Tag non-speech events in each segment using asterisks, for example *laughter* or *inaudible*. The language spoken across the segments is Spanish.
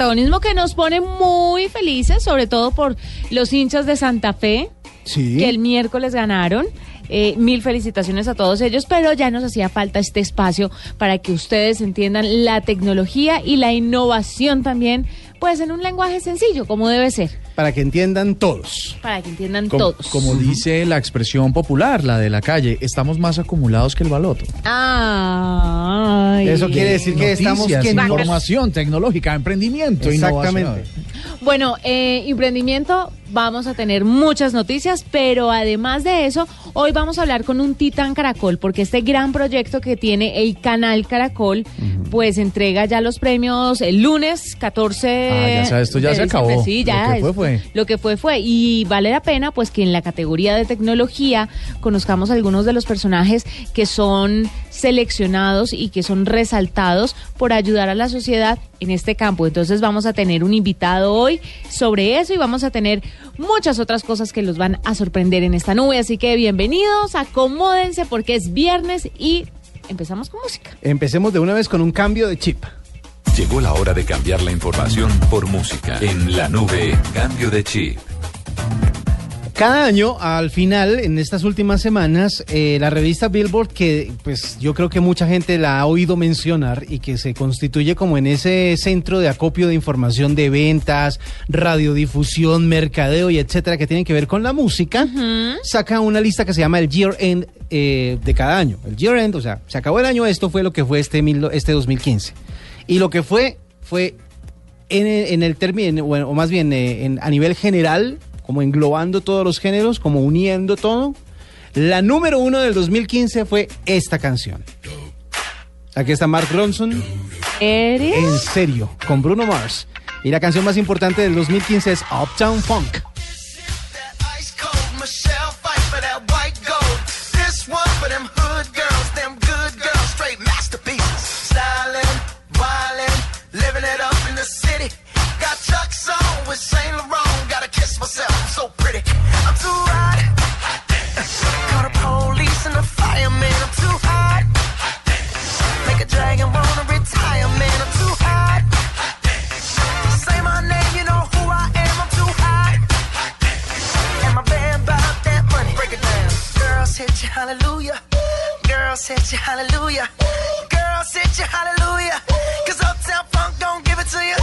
protagonismo que nos pone muy felices, sobre todo por los hinchas de Santa Fe, Sí. que el miércoles ganaron. Eh, mil felicitaciones a todos ellos, pero ya nos hacía falta este espacio para que ustedes entiendan la tecnología y la innovación también, pues en un lenguaje sencillo, como debe ser, Para que entiendan todos. para que entiendan Como, todos. como dice la expresión popular, la de la calle, estamos más acumulados que el baloto. Ay. Eso quiere decir que estamos Noticias, que no- información tecnológica, emprendimiento, Exactamente. innovación. Bueno, eh, emprendimiento, vamos a tener muchas noticias, pero además de eso, hoy vamos a hablar con un titán Caracol, porque este gran proyecto que tiene el canal Caracol, pues entrega ya los premios el lunes 14. Ah, ya sabes, esto ya se diciembre. acabó. Sí, ya. Lo que fue, fue. Lo que fue, fue. Y vale la pena, pues, que en la categoría de tecnología conozcamos algunos de los personajes que son seleccionados y que son resaltados por ayudar a la sociedad en este campo. Entonces vamos a tener un invitado hoy sobre eso y vamos a tener muchas otras cosas que los van a sorprender en esta nube. Así que bienvenidos, acomódense porque es viernes y empezamos con música. Empecemos de una vez con un cambio de chip. Llegó la hora de cambiar la información por música. En la nube, cambio de chip. Cada año, al final, en estas últimas semanas, eh, la revista Billboard, que pues yo creo que mucha gente la ha oído mencionar y que se constituye como en ese centro de acopio de información de ventas, radiodifusión, mercadeo y etcétera, que tienen que ver con la música, saca una lista que se llama el Year End eh, de cada año. El Year End, o sea, se acabó el año, esto fue lo que fue este, mil- este 2015. Y lo que fue, fue en, el- en el término, bueno, o más bien eh, en- a nivel general, como englobando todos los géneros, como uniendo todo, la número uno del 2015 fue esta canción. Aquí está Mark Ronson, ¿Eres? en serio, con Bruno Mars. Y la canción más importante del 2015 es Uptown Funk. Got Chuck's on with Saint myself, I'm so pretty. I'm too hot. Call the police and the fireman. I'm too hot. Make a dragon wanna retire, man. I'm too hot. Say my name, you know who I am. I'm too hot. And my band bought that money. Break it down. Girls hit you, hallelujah. Girls hit you, hallelujah. Girls hit you, hallelujah. Cause Uptown Funk don't give it to you.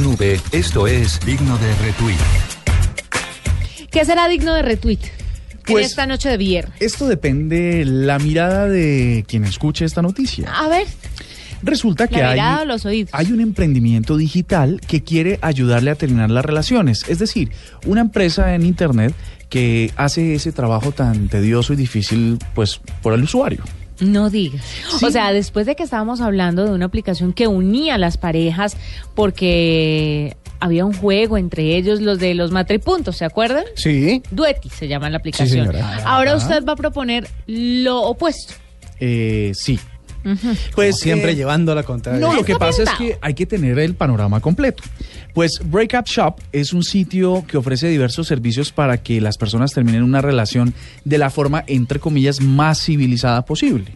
Nube, esto es digno de retweet. ¿Qué será digno de retweet? Pues- en esta noche de viernes. Esto depende la mirada de quien escuche esta noticia. A ver, Resulta que hay, hay un emprendimiento digital que quiere ayudarle a terminar las relaciones. Es decir, una empresa en Internet que hace ese trabajo tan tedioso y difícil pues por el usuario. No digas. Sí. O sea, después de que estábamos hablando de una aplicación que unía a las parejas porque había un juego entre ellos, los de los matripuntos, ¿se acuerdan? Sí. Duetti se llama la aplicación. señora. Ahora usted va a proponer lo opuesto. Eh, sí. Pues siempre eh, llevando la contraria. No, lo que pasa es que hay que tener el panorama completo. Pues Breakup Shop es un sitio que ofrece diversos servicios para que las personas terminen una relación de la forma, entre comillas, más civilizada posible.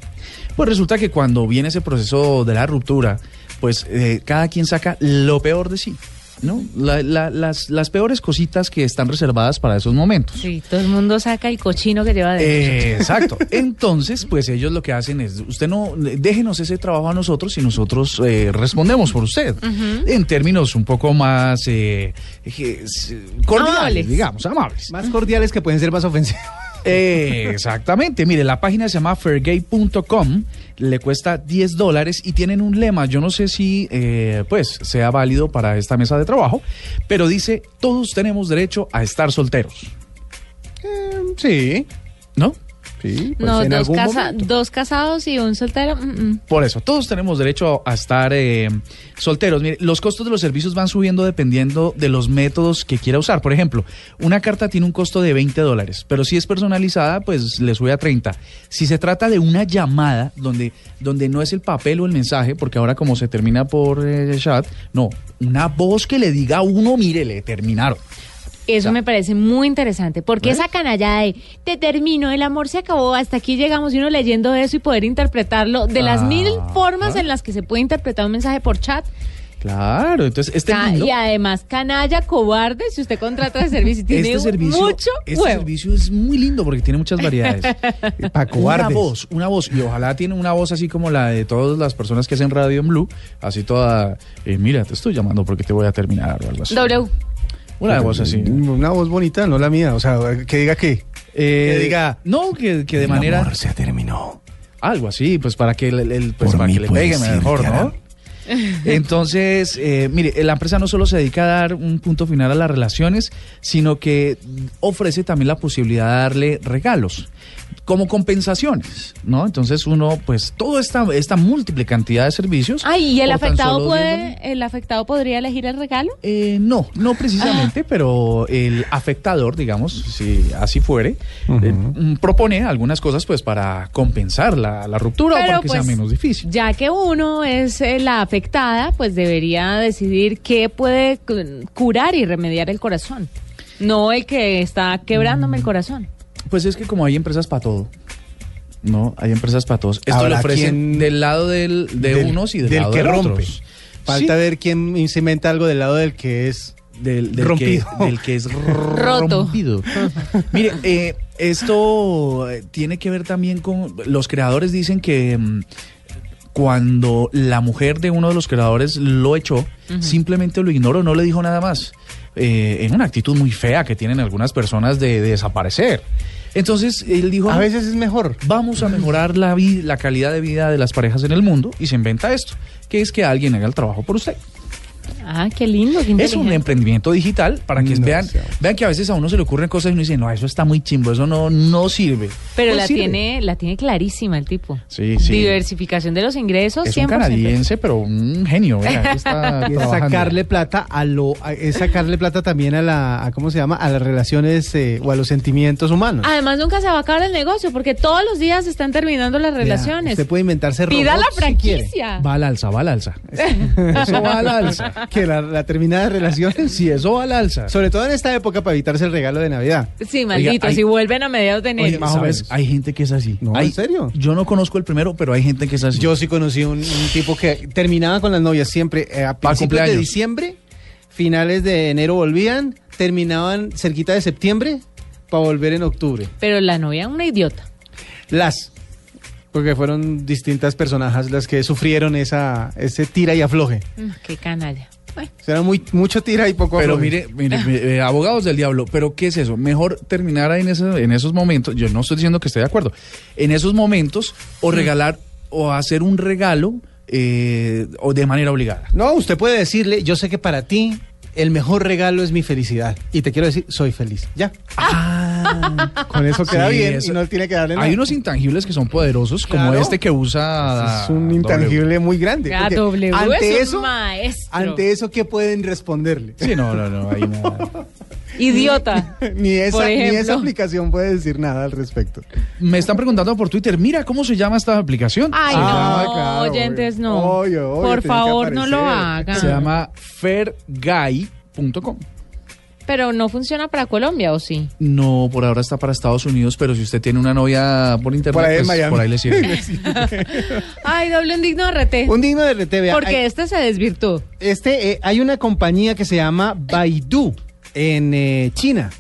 Pues resulta que cuando viene ese proceso de la ruptura, pues eh, cada quien saca lo peor de sí. ¿No? La- la- las, las peores cositas que están reservadas para esos momentos. Sí, todo el mundo saca el cochino que lleva dentro. Eh, exacto. Entonces, pues ellos lo que hacen es, usted no, déjenos ese trabajo a nosotros y nosotros eh, respondemos por usted. En términos un poco más eh, eh, cordiales, Amables. digamos, amables. Más cordiales que pueden ser más ofensivos. Eh, exactamente. Mire, la página se llama fairgay.com, le cuesta 10 dólares y tienen un lema, yo no sé si eh, pues sea válido para esta mesa de trabajo, pero dice, todos tenemos derecho a estar solteros, Sí. ¿no? Sí. pues no, en dos, algún casa- momento. dos casados y un soltero. mm, mm. Por eso, todos tenemos derecho a estar eh, solteros. Mire, los costos de los servicios van subiendo dependiendo de los métodos que quiera usar. Por ejemplo, una carta tiene un costo de 20 dólares, pero si es personalizada, pues le sube a 30. Si se trata de una llamada donde, donde no es el papel o el mensaje, porque ahora como se termina por eh, chat, no, una voz que le diga a uno, mire, le terminaron. Eso Ya. me parece muy interesante, porque ¿Ves? esa canallada de te termino, el amor se acabó, hasta aquí llegamos y uno leyendo eso y poder interpretarlo de las Ah, mil formas ah. en las que se puede interpretar un mensaje por chat. Claro, entonces este Ca- lindo- y además, canalla, cobarde, si usted contrata el servicio y tiene este servicio, mucho este huevo. servicio es muy lindo porque tiene muchas variedades. *laughs* Para Una cobardes. voz, una voz. Y ojalá tiene una voz así como la de todas las personas que hacen radio en Blue. Así toda, eh, mira, te estoy llamando porque te voy a terminar o algo así. W. Una voz así. Una voz bonita, no la mía. O sea, que diga que. Eh, que diga. No, que, que de "El manera... amor se terminó. Algo así, pues para que, el, el- pues para que le peguen mejor, ¿no? Entonces, eh, mire, la empresa no solo se dedica a dar un punto final a las relaciones, sino que ofrece también la posibilidad de darle regalos como compensaciones, ¿no? Entonces uno, pues, toda esta, esta múltiple cantidad de servicios. Ay, ¿y el afectado puede, 10 el afectado podría elegir el regalo? eh, no, no precisamente, Ah. pero el afectador, digamos, si así fuere, eh, mm, propone algunas cosas pues para compensar la, la ruptura o para que sea pues, menos difícil. Ya que uno es eh, la afectada, pues debería decidir qué puede cu- curar y remediar el corazón. No el que está quebrándome el Mm. corazón. Pues es que como hay empresas para todo, ¿no? Hay empresas para todos. Esto lo Habrá ofrecen quien- del lado del, de Del- unos y del, del lado que de rompe. otros. Falta Sí, ver quién inventa algo del lado del que es. del, del rompido. Que, del que es *laughs* Roto. rompido. Mire, eh, esto eh, tiene que ver también con... Los creadores dicen que mm, cuando la mujer de uno de los creadores lo echó, simplemente lo ignoró, no le dijo nada más. Eh, en una actitud muy fea que tienen algunas personas de, de desaparecer. Entonces él dijo... A "No, veces es mejor. vamos a mejorar la, la calidad de vida de las parejas en el mundo y se inventa esto, que es que alguien haga el trabajo por usted. Ah, qué lindo, qué Es un emprendimiento digital para que No, vean, sea. vean que a veces a uno se le ocurren cosas y uno dice, no, eso está muy chimbo, eso no, no sirve. Pero Pues la sirve. tiene, la tiene clarísima el tipo. Sí, sí. Diversificación de los ingresos, Es 100%. un canadiense, pero un genio, vea, está *laughs* es sacarle plata a lo, a- es sacarle plata también a la, a, ¿cómo se llama? A las relaciones eh, o a los sentimientos humanos. Además, nunca se va a acabar el negocio porque todos los días se están terminando las relaciones. Usted puede inventarse Pida la robots si franquicia. Va al alza, va al alza. *laughs* Eso va al alza. Que la, la terminada de relaciones. Sí, eso va al alza. Sobre todo en esta época para evitarse el regalo de Navidad. Sí, maldito, hay- si vuelven a mediados de enero. Oye, más o ¿sabes? menos. Hay gente que es así. No, Hay- ¿en serio? Yo no conozco el primero, pero hay gente que es así. Yo sí conocí un, un tipo que terminaba con las novias siempre eh, a principios de cumpleaños. diciembre, finales de enero volvían, terminaban cerquita de septiembre para volver en octubre. Pero la novia una idiota. Las, porque fueron distintas personajes las que sufrieron esa ese tira y afloje. Mm, Qué canalla. Era muy, mucho tira y poco Pero mire, mire, mire, eh, abogados del diablo, pero ¿qué es eso? Mejor terminar ahí en, ese- en esos momentos, yo no estoy diciendo que esté de acuerdo, en esos momentos o regalar o hacer un regalo eh, o de manera obligada. No, usted puede decirle, yo sé que para ti el mejor regalo es mi felicidad. Y te quiero decir, soy feliz. Ya. *laughs* Con eso queda Sí, bien eso- y no tiene que darle nada. Hay unos intangibles que son poderosos, como este que usa... es un W. intangible muy grande. W ante es un eso, maestro. ante eso, ¿qué pueden responderle? Sí, no, no, no, ahí nada. *laughs* idiota. *laughs* ni, esa, ni aplicación puede decir nada al respecto. Me están preguntando por Twitter, mira, ¿cómo se llama esta aplicación? Ay, Ah, no, claro, oyentes, no. Obvio, obvio, Por favor, no lo hagan. Se llama fairguy.com. Pero no funciona para Colombia, ¿o sí? No, por ahora está para Estados Unidos, pero si usted tiene una novia por internet, Por ahí pues, Miami. por ahí le sirve. *laughs* Ay, doble indigno RT. Un digno de RT, vea, Porque hay- este se desvirtuó. este, eh, hay una compañía que se llama Baidu en eh, China.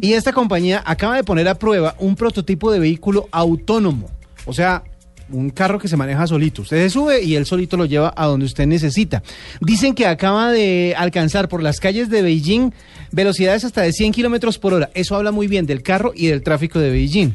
Y esta compañía acaba de poner a prueba un prototipo de vehículo autónomo. O sea, un carro que se maneja solito. Usted se sube y él solito lo lleva a donde usted necesita. Dicen que acaba de alcanzar por las calles de Beijing velocidades hasta de 100 kilómetros por hora. Eso habla muy bien del carro y del tráfico de Beijing.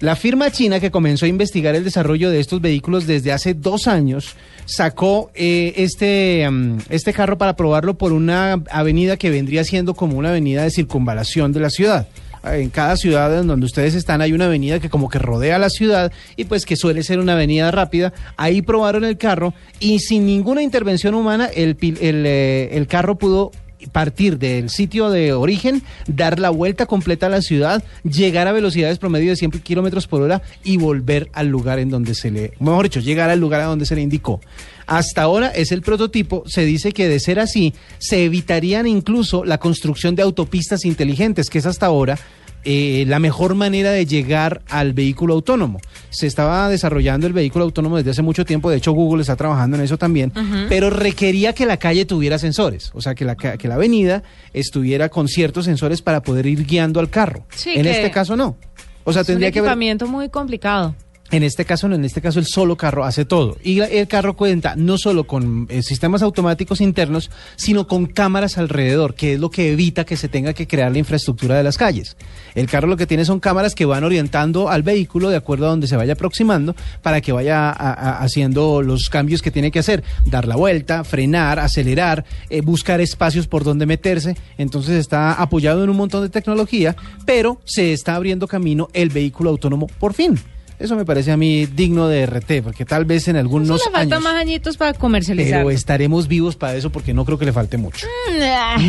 La firma china que comenzó a investigar el desarrollo de estos vehículos desde hace dos años sacó eh, este, mm, este carro para probarlo por una avenida que vendría siendo como una avenida de circunvalación de la ciudad. En cada ciudad en donde ustedes están hay una avenida que como que rodea la ciudad y pues que suele ser una avenida rápida. Ahí probaron el carro y sin ninguna intervención humana el, el, eh, el carro pudo partir del sitio de origen, dar la vuelta completa a la ciudad, llegar a velocidades promedio de 100 kilómetros por hora y volver al lugar en donde se le, mejor dicho, llegar al lugar a donde se le indicó. Hasta ahora es el prototipo, se dice que de ser así, se evitarían incluso la construcción de autopistas inteligentes, que es hasta ahora eh, la mejor manera de llegar al vehículo autónomo. Se estaba desarrollando el vehículo autónomo desde hace mucho tiempo, de hecho Google está trabajando en eso también, pero requería que la calle tuviera sensores, o sea, que la, que la avenida estuviera con ciertos sensores para poder ir guiando al carro. Sí, en este caso no. O sea, es un tendría que ver... equipamiento muy complicado. En este caso, no, en este caso el solo carro hace todo. Y el carro cuenta no solo con eh, sistemas automáticos internos, sino con cámaras alrededor, que es lo que evita que se tenga que crear la infraestructura de las calles. El carro lo que tiene son cámaras que van orientando al vehículo de acuerdo a donde se vaya aproximando para que vaya a- haciendo los cambios que tiene que hacer. Dar la vuelta, frenar, acelerar, eh, buscar espacios por donde meterse. Entonces está apoyado en un montón de tecnología, pero se está abriendo camino el vehículo autónomo por fin. Eso me parece a mí digno de RT, porque tal vez en algunos Eso le falta años... más añitos para comercializar. Pero estaremos vivos para eso porque no creo que le falte mucho.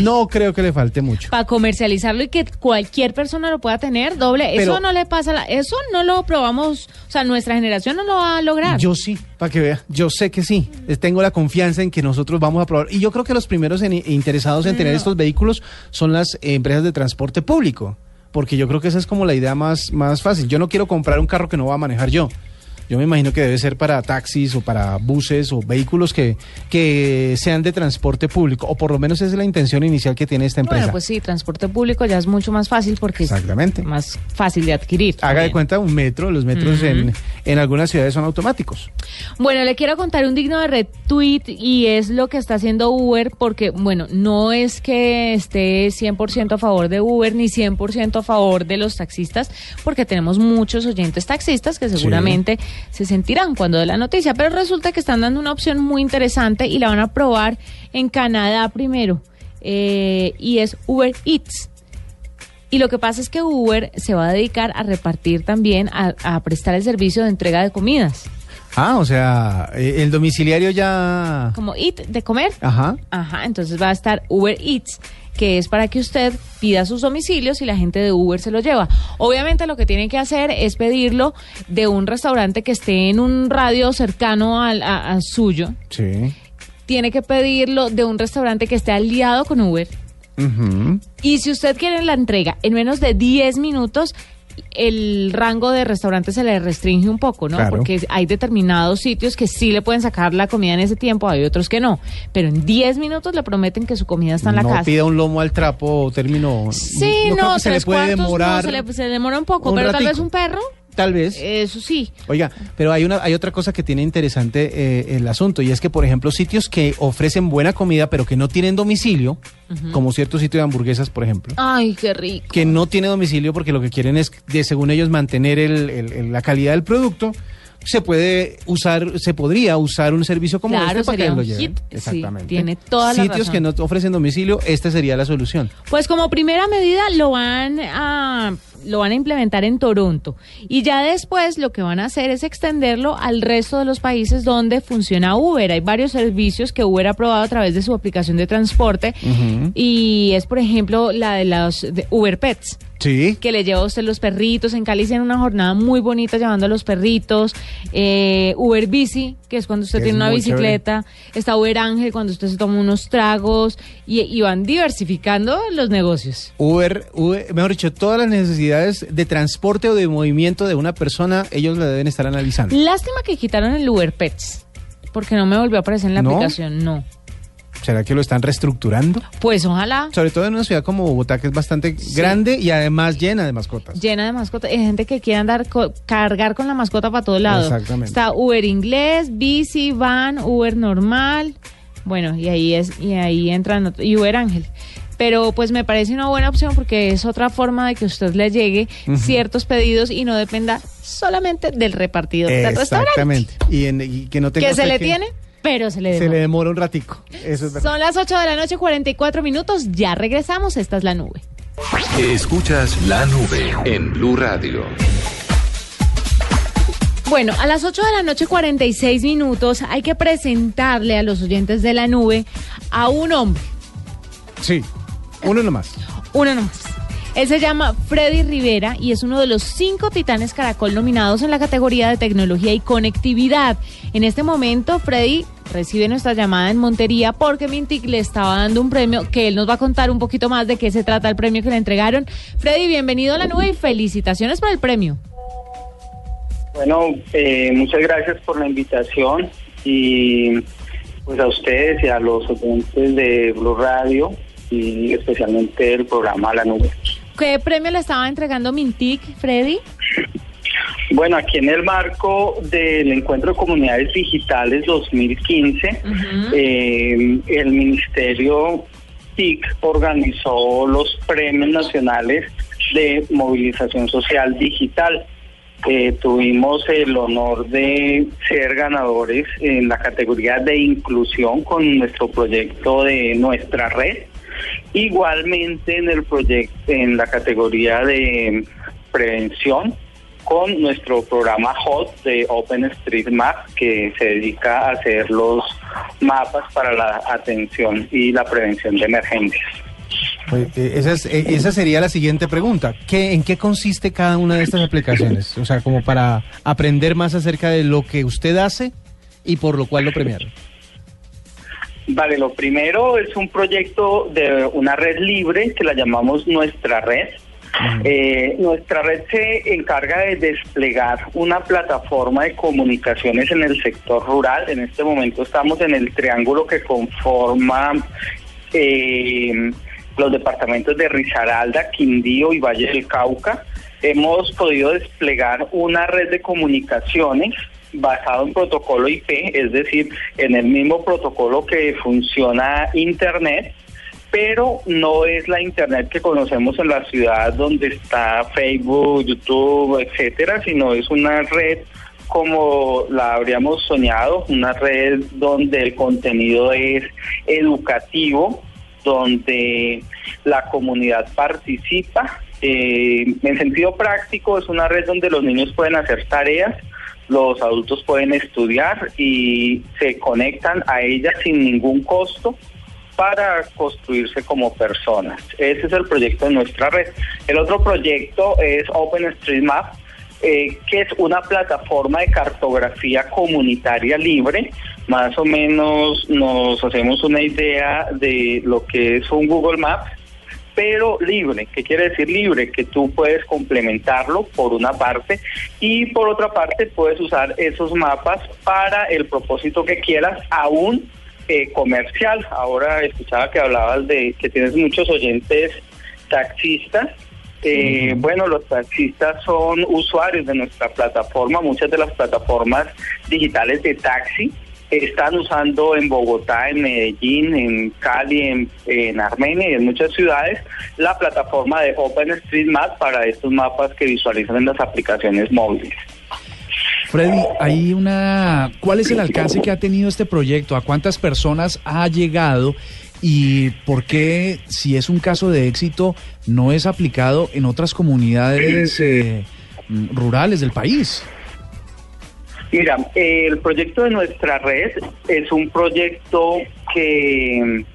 No creo que le falte mucho. Para comercializarlo y que cualquier persona lo pueda tener, doble. Pero- eso no le pasa, la- eso no lo probamos, o sea, nuestra generación no lo va a lograr. Yo sí, para que vea. Yo sé que sí. Tengo la confianza en que nosotros vamos a probar. Y yo creo que los primeros en- interesados en tener estos vehículos son las eh, empresas de transporte público. Porque yo creo que esa es como la idea más, más fácil. Yo no quiero comprar un carro que no va a manejar yo. Yo me imagino que debe ser para taxis o para buses o vehículos que, que sean de transporte público. O por lo menos esa es la intención inicial que tiene esta empresa. bueno, pues sí, transporte público ya es mucho más fácil porque Exactamente. es más fácil de adquirir. Haga de cuenta un metro. Los metros en, en algunas ciudades son automáticos. Bueno, le quiero contar un digno de retweet y es lo que está haciendo Uber porque, bueno, no es que esté 100% a favor de Uber ni 100% a favor de los taxistas porque tenemos muchos oyentes taxistas que seguramente se sentirán cuando dé la noticia. Pero resulta que están dando una opción muy interesante y la van a probar en Canadá primero. eh, y es Uber Eats. Y lo que pasa es que Uber se va a dedicar a repartir también, a, a prestar el servicio de entrega de comidas. Ah, o sea, eh, el domiciliario ya... Como Eat, de comer. Ajá. Ajá, entonces va a estar Uber Eats, que es para que usted pida sus domicilios y la gente de Uber se lo lleva. Obviamente lo que tiene que hacer es pedirlo de un restaurante que esté en un radio cercano al a- a suyo. Sí. Tiene que pedirlo de un restaurante que esté aliado con Uber. Y si usted quiere la entrega en menos de 10 minutos, el rango de restaurantes se le restringe un poco, ¿no? Claro. Porque hay determinados sitios que sí le pueden sacar la comida en ese tiempo, hay otros que no. Pero en 10 minutos le prometen que su comida está en la no casa. pida un lomo al trapo término. Sí, no, se le tres puede cuartos, no, demorar. se, le, se le demora un poco, un pero tal vez un perro, Tal vez. eso sí. Oiga, pero hay una hay otra cosa que tiene interesante eh, el asunto y es que por ejemplo sitios que ofrecen buena comida pero que no tienen domicilio, como cierto sitio de hamburguesas por ejemplo, Ay, qué rico. que no tiene domicilio porque lo que quieren es de según ellos mantener el- el- el- la calidad del producto, se puede usar, se podría usar un servicio como Claro, este para que lo lleven. hit. Sí, Exactamente. tiene toda la Sitios razón. que no ofrecen domicilio, esta sería la solución. Pues como primera medida lo van a lo van a implementar en Toronto. Y ya después lo que van a hacer es extenderlo al resto de los países donde funciona Uber. Hay varios servicios que Uber ha probado a través de su aplicación de transporte. Y es por ejemplo la de los de Uber Pets Sí. que le lleva a usted los perritos. En Cali hicieron una jornada muy bonita llevando a los perritos. Eh, Uber Bici, que es cuando usted Que tiene una bicicleta. Está Uber Ángel, cuando usted se toma unos tragos. Y, y van diversificando los negocios. Uber, Uber, mejor dicho, todas las necesidades de transporte o de movimiento de una persona, ellos la deben estar analizando. Lástima que quitaron el Uber Pets. Porque no me volvió a aparecer en la ¿No? aplicación, no. ¿Será que lo están reestructurando? Pues ojalá Sobre todo en una ciudad como Bogotá, que es bastante grande y además llena de mascotas. llena de mascotas. Hay gente que quiere andar, co- cargar con la mascota para todo lado. Exactamente. Está Uber inglés, bici, van, Uber normal. Bueno, y ahí es, y ahí entran y Uber Ángel. Pero pues me parece una buena opción porque es otra forma de que usted le llegue ciertos pedidos y no dependa solamente del repartidor del restaurante. Exactamente. Y, en- y que no tenga Que se le tiene, pero se le Se demora. le demora un ratico. Eso es verdad. Son las 8 de la noche, 44 minutos. Ya regresamos. Esta es la nube. Escuchas la nube en Blue Radio. Bueno, a las 8 de la noche, 46 minutos, hay que presentarle a los oyentes de la nube a un hombre, Sí. Uno nomás. uno nomás. Él se llama Freddy Rivera y es uno de los cinco titanes Caracol nominados en la categoría de tecnología y conectividad. En este momento, Freddy recibe nuestra llamada en Montería porque Mintic le estaba dando un premio que él nos va a contar un poquito más de qué se trata el premio que le entregaron. Freddy, bienvenido a la nube y felicitaciones por el premio. Bueno, eh, muchas gracias por la invitación y pues a ustedes y a los oyentes de Blue Radio y especialmente el programa La Nube. ¿Qué premio le estaba entregando Mintic, Freddy? Bueno, aquí en el marco del Encuentro de Comunidades Digitales 2015, eh, el Ministerio TIC organizó los premios nacionales de movilización social digital. Eh, tuvimos el honor de ser ganadores en la categoría de inclusión con nuestro proyecto de nuestra red. Igualmente en el proyecto, en la categoría de prevención con nuestro programa HOT de OpenStreetMap que se dedica a hacer los mapas para la atención y la prevención de emergencias. Pues, eh, eh, esa sería la siguiente pregunta. ¿Qué, ¿En qué consiste cada una de estas aplicaciones? O sea, como para aprender más acerca de lo que usted hace y por lo cual lo premiaron. Vale, lo primero es un proyecto de una red libre que la llamamos Nuestra Red. Eh, nuestra red se encarga de desplegar una plataforma de comunicaciones en el sector rural. En este momento estamos en el triángulo que conforma eh, los departamentos de Risaralda, Quindío y Valle del Cauca. Hemos podido desplegar una red de comunicaciones basado en protocolo IP, es decir, en el mismo protocolo que funciona Internet, pero no es la Internet que conocemos en la ciudad donde está Facebook, YouTube, etcétera, sino es una red como la habríamos soñado, una red donde el contenido es educativo, donde la comunidad participa. Eh, en sentido práctico es una red donde los niños pueden hacer tareas, los adultos pueden estudiar y se conectan a ella sin ningún costo para construirse como personas. Ese es el proyecto de nuestra red. El otro proyecto es OpenStreetMap, eh, que es una plataforma de cartografía comunitaria libre. Más o menos nos hacemos una idea de lo que es un Google Maps, pero libre. ¿Qué quiere decir libre? Que tú puedes complementarlo por una parte y por otra parte puedes usar esos mapas para el propósito que quieras, aún eh, comercial. Ahora escuchaba que hablabas de que tienes muchos oyentes taxistas. Eh, Bueno, los taxistas son usuarios de nuestra plataforma, muchas de las plataformas digitales de taxi están usando en Bogotá, en Medellín, en Cali, en, en Armenia y en muchas ciudades la plataforma de OpenStreetMap para estos mapas que visualizan en las aplicaciones móviles. Freddy, hay una. ¿Cuál es el alcance que ha tenido este proyecto? ¿A cuántas personas ha llegado? ¿Y por qué, si es un caso de éxito, no es aplicado en otras comunidades eh, rurales del país? Mira, el proyecto de nuestra red es un proyecto que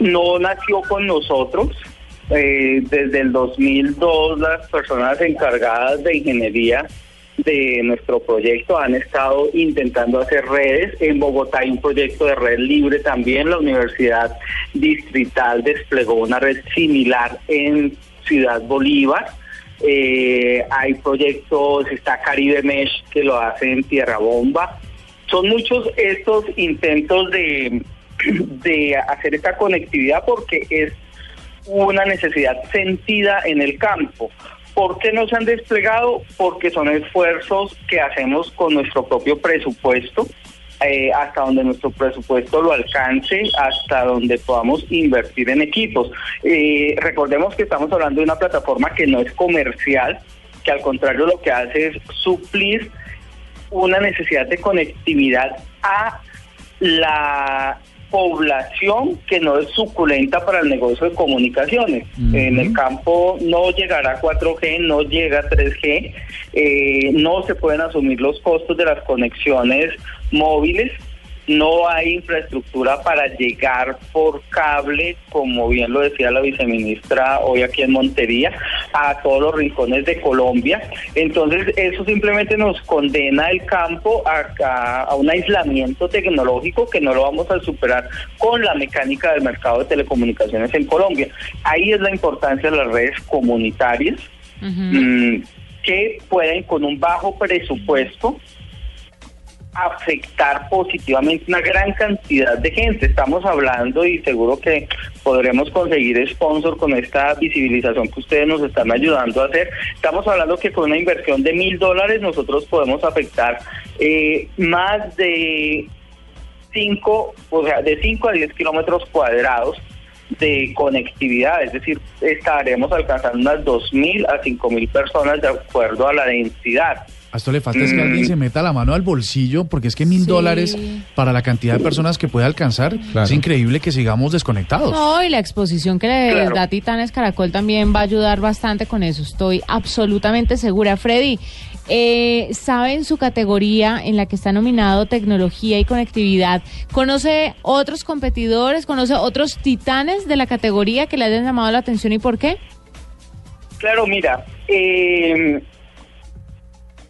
no nació con nosotros. Eh, desde el 2002 las personas encargadas de ingeniería de nuestro proyecto han estado intentando hacer redes. En Bogotá hay un proyecto de red libre también. La Universidad Distrital desplegó una red similar en Ciudad Bolívar. Eh, hay proyectos, está Caribe Mesh que lo hace en Tierra Bomba. Son muchos estos intentos de, *clears throat* de hacer esta conectividad porque es una necesidad sentida en el campo. ¿Por qué no se han desplegado? Porque son esfuerzos que hacemos con nuestro propio presupuesto, eh, hasta donde nuestro presupuesto lo alcance, hasta donde podamos invertir en equipos. Eh, recordemos que estamos hablando de una plataforma que no es comercial, que al contrario lo que hace es suplir una necesidad de conectividad a la población que no es suculenta para el negocio de comunicaciones. En el campo no llegará 4G, no llega 3G, eh, no se pueden asumir los costos de las conexiones móviles, no hay infraestructura para llegar por cable, como bien lo decía la viceministra hoy aquí en Montería, a todos los rincones de Colombia. Entonces, eso simplemente nos condena el campo a, a- un aislamiento tecnológico que no lo vamos a superar con la mecánica del mercado de telecomunicaciones en Colombia. Ahí es la importancia de las redes comunitarias mm, que pueden con un bajo presupuesto afectar positivamente una gran cantidad de gente. Estamos hablando y seguro que podremos conseguir sponsor con esta visibilización que ustedes nos están ayudando a hacer. Estamos hablando que con una inversión de mil dólares nosotros podemos afectar eh, más de cinco, o sea, de 5 a 10 kilómetros cuadrados de conectividad, es decir, estaremos alcanzando unas 2.000 a 5.000 personas de acuerdo a la densidad. A esto le falta es que alguien se meta la mano al bolsillo, porque es que mil Sí. dólares para la cantidad de personas que puede alcanzar, es increíble que sigamos desconectados. No, y la exposición que les Claro. da Titanes Caracol también va a ayudar bastante con eso. Estoy absolutamente segura. Freddy, eh, ¿sabe en su categoría en la que está nominado tecnología y conectividad? ¿Conoce otros competidores? ¿Conoce otros titanes de la categoría que le hayan llamado la atención y por qué? Claro, mira, eh,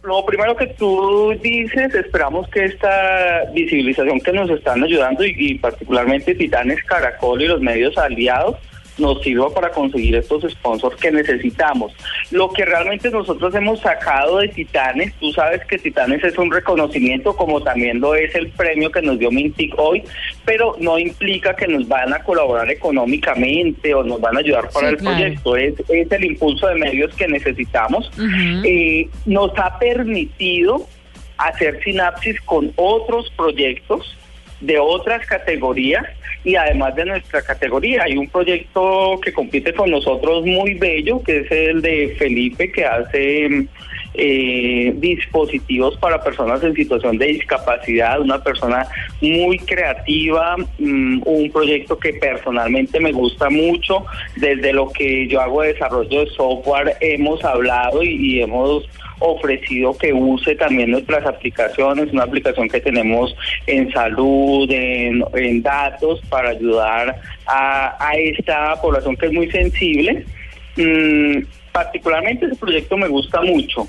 lo primero que tú dices, esperamos que esta visibilización que nos están ayudando y, y particularmente Titanes Caracol y los medios aliados nos sirva para conseguir estos sponsors que necesitamos. Lo que realmente nosotros hemos sacado de Titanes, tú sabes que Titanes es un reconocimiento como también lo es el premio que nos dio Mintic hoy, pero no implica que nos van a colaborar económicamente o nos van a ayudar para Sí, el claro. proyecto. Es, es el impulso de medios que necesitamos. Eh, nos ha permitido hacer sinapsis con otros proyectos de otras categorías y además de nuestra categoría. Hay un proyecto que compite con nosotros muy bello, que es el de Felipe, que hace eh, dispositivos para personas en situación de discapacidad, una persona muy creativa, mm, un proyecto que personalmente me gusta mucho, desde lo que yo hago de desarrollo de software hemos hablado y hemos ofrecido que use también nuestras aplicaciones, una aplicación que tenemos en salud, en, en datos, para ayudar a, a esta población que es muy sensible. Mm, particularmente ese proyecto me gusta mucho.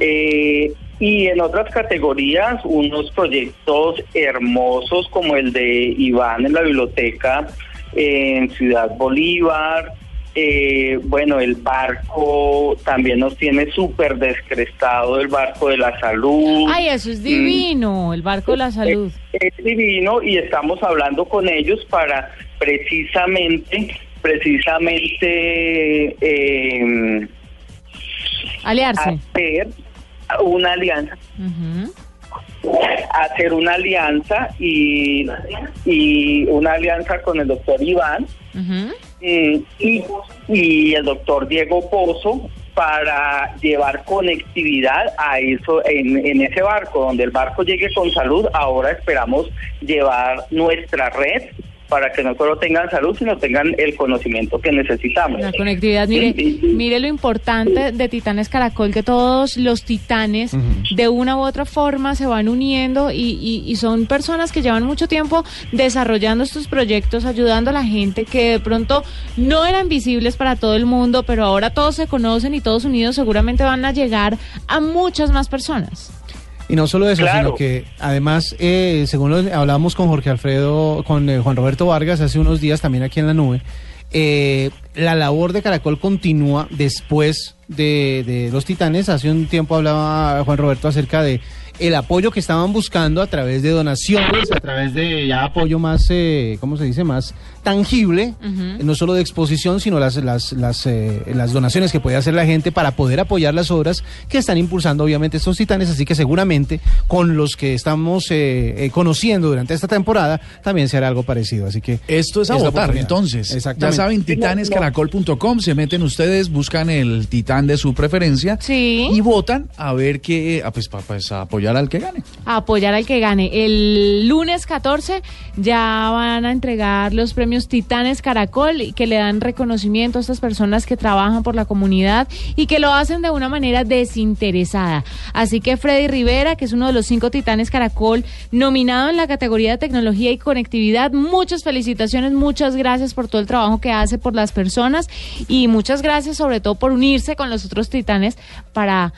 Eh, y en otras categorías, unos proyectos hermosos como el de Iván en la biblioteca en Ciudad Bolívar. Eh, bueno, el barco también nos tiene súper descrestado, el barco de la salud. Ay, eso es divino, el barco de la salud. Es, es divino y estamos hablando con ellos para precisamente, precisamente eh, Aliarse. hacer una alianza hacer una alianza y, y una alianza con el doctor Iván. Eh, y, el doctor Diego Pozo para llevar conectividad a eso en, en ese barco, donde el barco llegue con salud, ahora esperamos llevar nuestra red para que no solo tengan salud, sino tengan el conocimiento que necesitamos. La conectividad, mire, mire lo importante de Titanes Caracol, que todos los titanes de una u otra forma se van uniendo y, y- y son personas que llevan mucho tiempo desarrollando estos proyectos, ayudando a la gente que de pronto no eran visibles para todo el mundo, pero ahora todos se conocen y todos unidos seguramente van a llegar a muchas más personas. Y no solo eso, Claro. sino que además, eh, según lo hablábamos con Jorge Alfredo, con eh, Juan Roberto Vargas hace unos días también aquí en la nube, eh, la labor de Caracol continúa después de, de los Titanes. Hace un tiempo hablaba Juan Roberto acerca de el apoyo que estaban buscando a través de donaciones, a través de ya apoyo más, eh, ¿cómo se dice? Más tangible, no solo de exposición, sino las, las, las, eh, las donaciones que puede hacer la gente para poder apoyar las obras que están impulsando obviamente estos titanes, así que seguramente con los que estamos eh, eh, conociendo durante esta temporada también se hará algo parecido, así que Esto es a votar, entonces. Ya saben, titanescaracol.com, se meten ustedes, buscan el titán de su preferencia Sí. y votan a ver qué, ah, pues, pues, a apoyar al que gane. a apoyar al que gane. El lunes 14 ya van a entregar los premios Titanes Caracol y que le dan reconocimiento a estas personas que trabajan por la comunidad y que lo hacen de una manera desinteresada. Así que Freddy Rivera, que es uno de los cinco Titanes Caracol nominado en la categoría de tecnología y conectividad, muchas felicitaciones, muchas gracias por todo el trabajo que hace por las personas y muchas gracias sobre todo por unirse con los otros Titanes para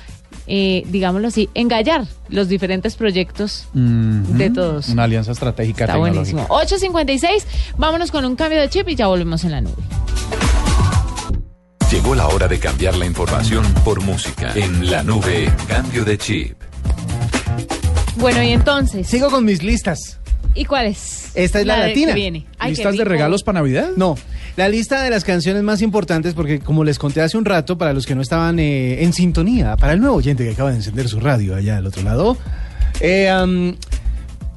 eh, digámoslo así, engallar los diferentes proyectos de todos. Una alianza estratégica Está tecnológica. buenísimo. 8.56, vámonos con un cambio de chip y ya volvemos en la nube. Llegó la hora de cambiar la información por música. En la nube, cambio de chip. Bueno, y entonces, Sigo con mis listas. ¿y cuál es? Esta es la de- latina. que viene. Ay, ¿Listas de regalos para Navidad? No, la lista de las canciones más importantes, porque como les conté hace un rato, para los que no estaban eh, en sintonía, para el nuevo oyente que acaba de encender su radio allá del otro lado, eh,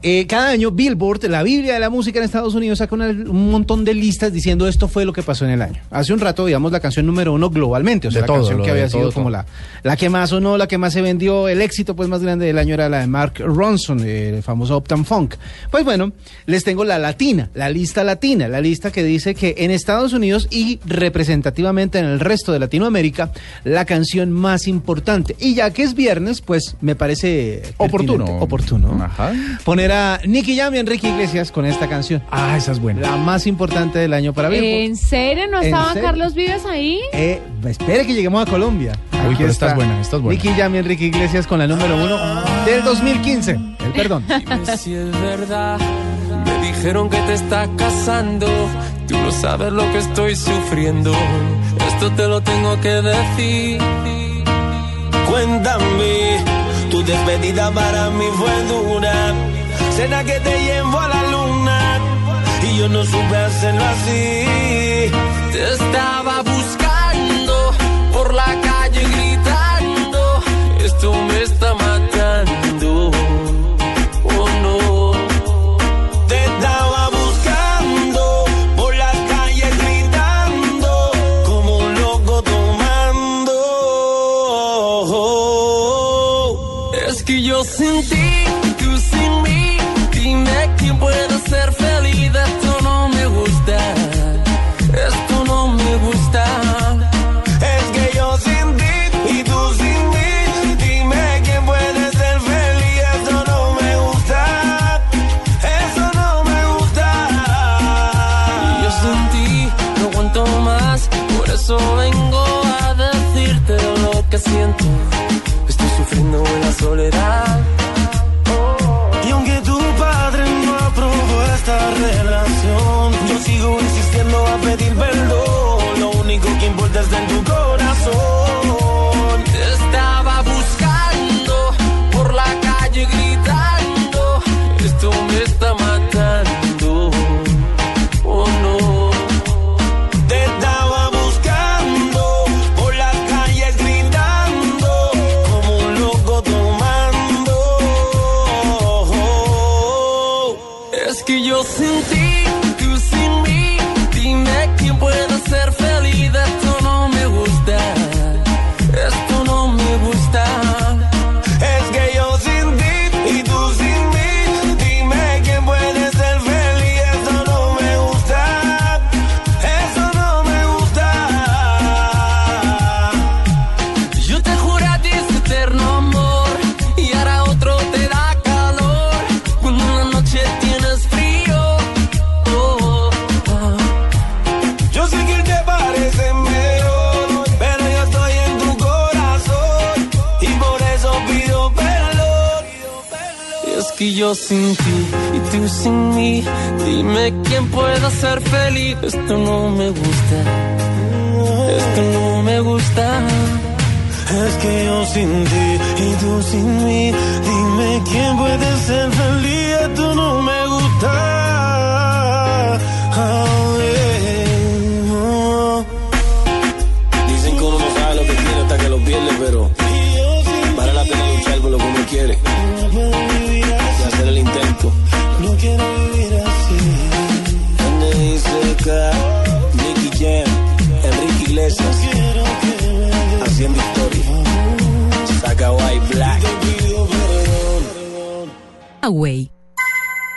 eh, cada año Billboard, la Biblia de la música en Estados Unidos, saca una- un montón de listas diciendo esto fue lo que pasó en el año. Hace un rato, digamos, la canción número uno globalmente, o sea, De la todo, canción que había todo, sido como la, la que más sonó, la que más se vendió, el éxito pues más grande del año era la de Mark Ronson, el famoso Uptown Funk. Pues bueno, les tengo la latina, la lista latina, la lista que dice que en Estados Unidos y representativamente en el resto de Latinoamérica, la canción más importante. Y ya que es viernes, pues me parece Oportuno. oportuno Ajá. poner a Nicky Jam y Enrique Iglesias con esta canción. Ah, esa es buena. La más importante del año para Billboard. ¿En serio no ¿En estaba serio? Carlos Vives ahí? Eh, espere que lleguemos a Colombia. Uy, pero esta es buena, esta es buena. Nicky Jam y Enrique Iglesias con la número uno del 2015. El perdón. *laughs* Dime si es verdad. Me dijeron que te estás casando. Tú no sabes lo que estoy sufriendo. Esto te lo tengo que decir. Cuéntame, tu despedida para mí fue dura. Cena que te llevo a la luna y yo no supe hacerlo así. Te estaba buscando por la calle gritando. Esto me está pedir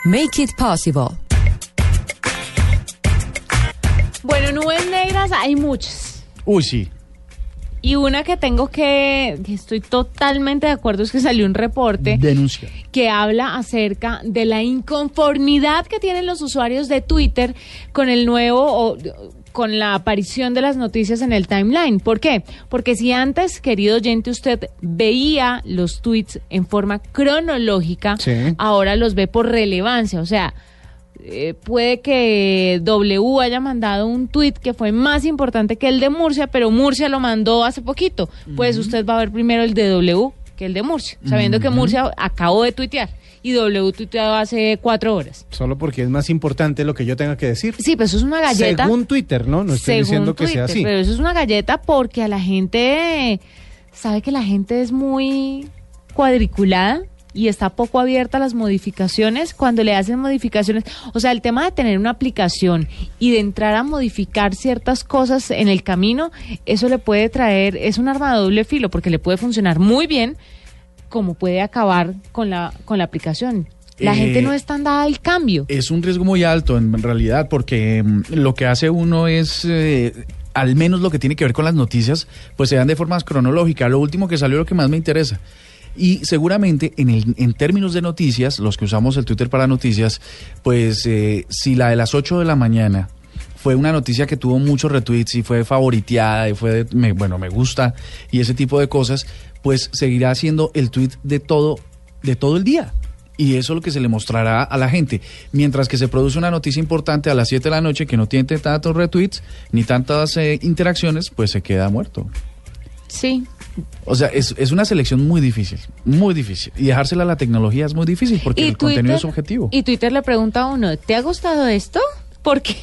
Make it possible. Bueno, nubes negras hay muchas. Uy, sí. Y una que tengo que, que estoy totalmente de acuerdo es que salió un reporte Denuncia. que habla acerca de la inconformidad que tienen los usuarios de Twitter con el nuevo o con la aparición de las noticias en el timeline. ¿Por qué? Porque si antes, querido oyente, usted veía los tweets en forma cronológica, Sí. ahora los ve por relevancia. O sea, eh, puede que W haya mandado un tweet que fue más importante que el de Murcia, pero Murcia lo mandó hace poquito. Pues usted va a ver primero el de W que el de Murcia, sabiendo que Murcia acabó de tuitear y W tuiteado hace cuatro horas. Solo porque es más importante lo que yo tenga que decir. Sí, pero eso es una galleta. Según Twitter, ¿no? No estoy según diciendo que sea así. Pero eso es una galleta porque a la gente, sabe que la gente es muy cuadriculada y está poco abierta a las modificaciones cuando le hacen modificaciones. O sea, el tema de tener una aplicación y de entrar a modificar ciertas cosas en el camino, eso le puede traer, es un arma de doble filo porque le puede funcionar muy bien como puede acabar con la, con la aplicación. La Eh, gente no es tan dada al cambio. Es un riesgo muy alto en realidad porque mm, lo que hace uno es... eh, al menos lo que tiene que ver con las noticias, pues se dan de forma cronológica. Lo último que salió es lo que más me interesa. Y seguramente en, el, en términos de noticias, los que usamos el Twitter para noticias, pues eh, si la de las 8 de la mañana fue una noticia que tuvo muchos retweets y fue favoriteada y fue, de- me- bueno, me gusta y ese tipo de cosas, pues seguirá siendo el tweet de todo, de todo el día. Y eso es lo que se le mostrará a la gente. Mientras que se produce una noticia importante a las 7 de la noche que no tiene tantos retweets ni tantas eh, interacciones, pues se queda muerto. Sí, O sea, es, es una selección muy difícil, muy difícil. Y dejársela a la tecnología es muy difícil porque el contenido es objetivo. Y Twitter le pregunta a uno, ¿te ha gustado esto? Porque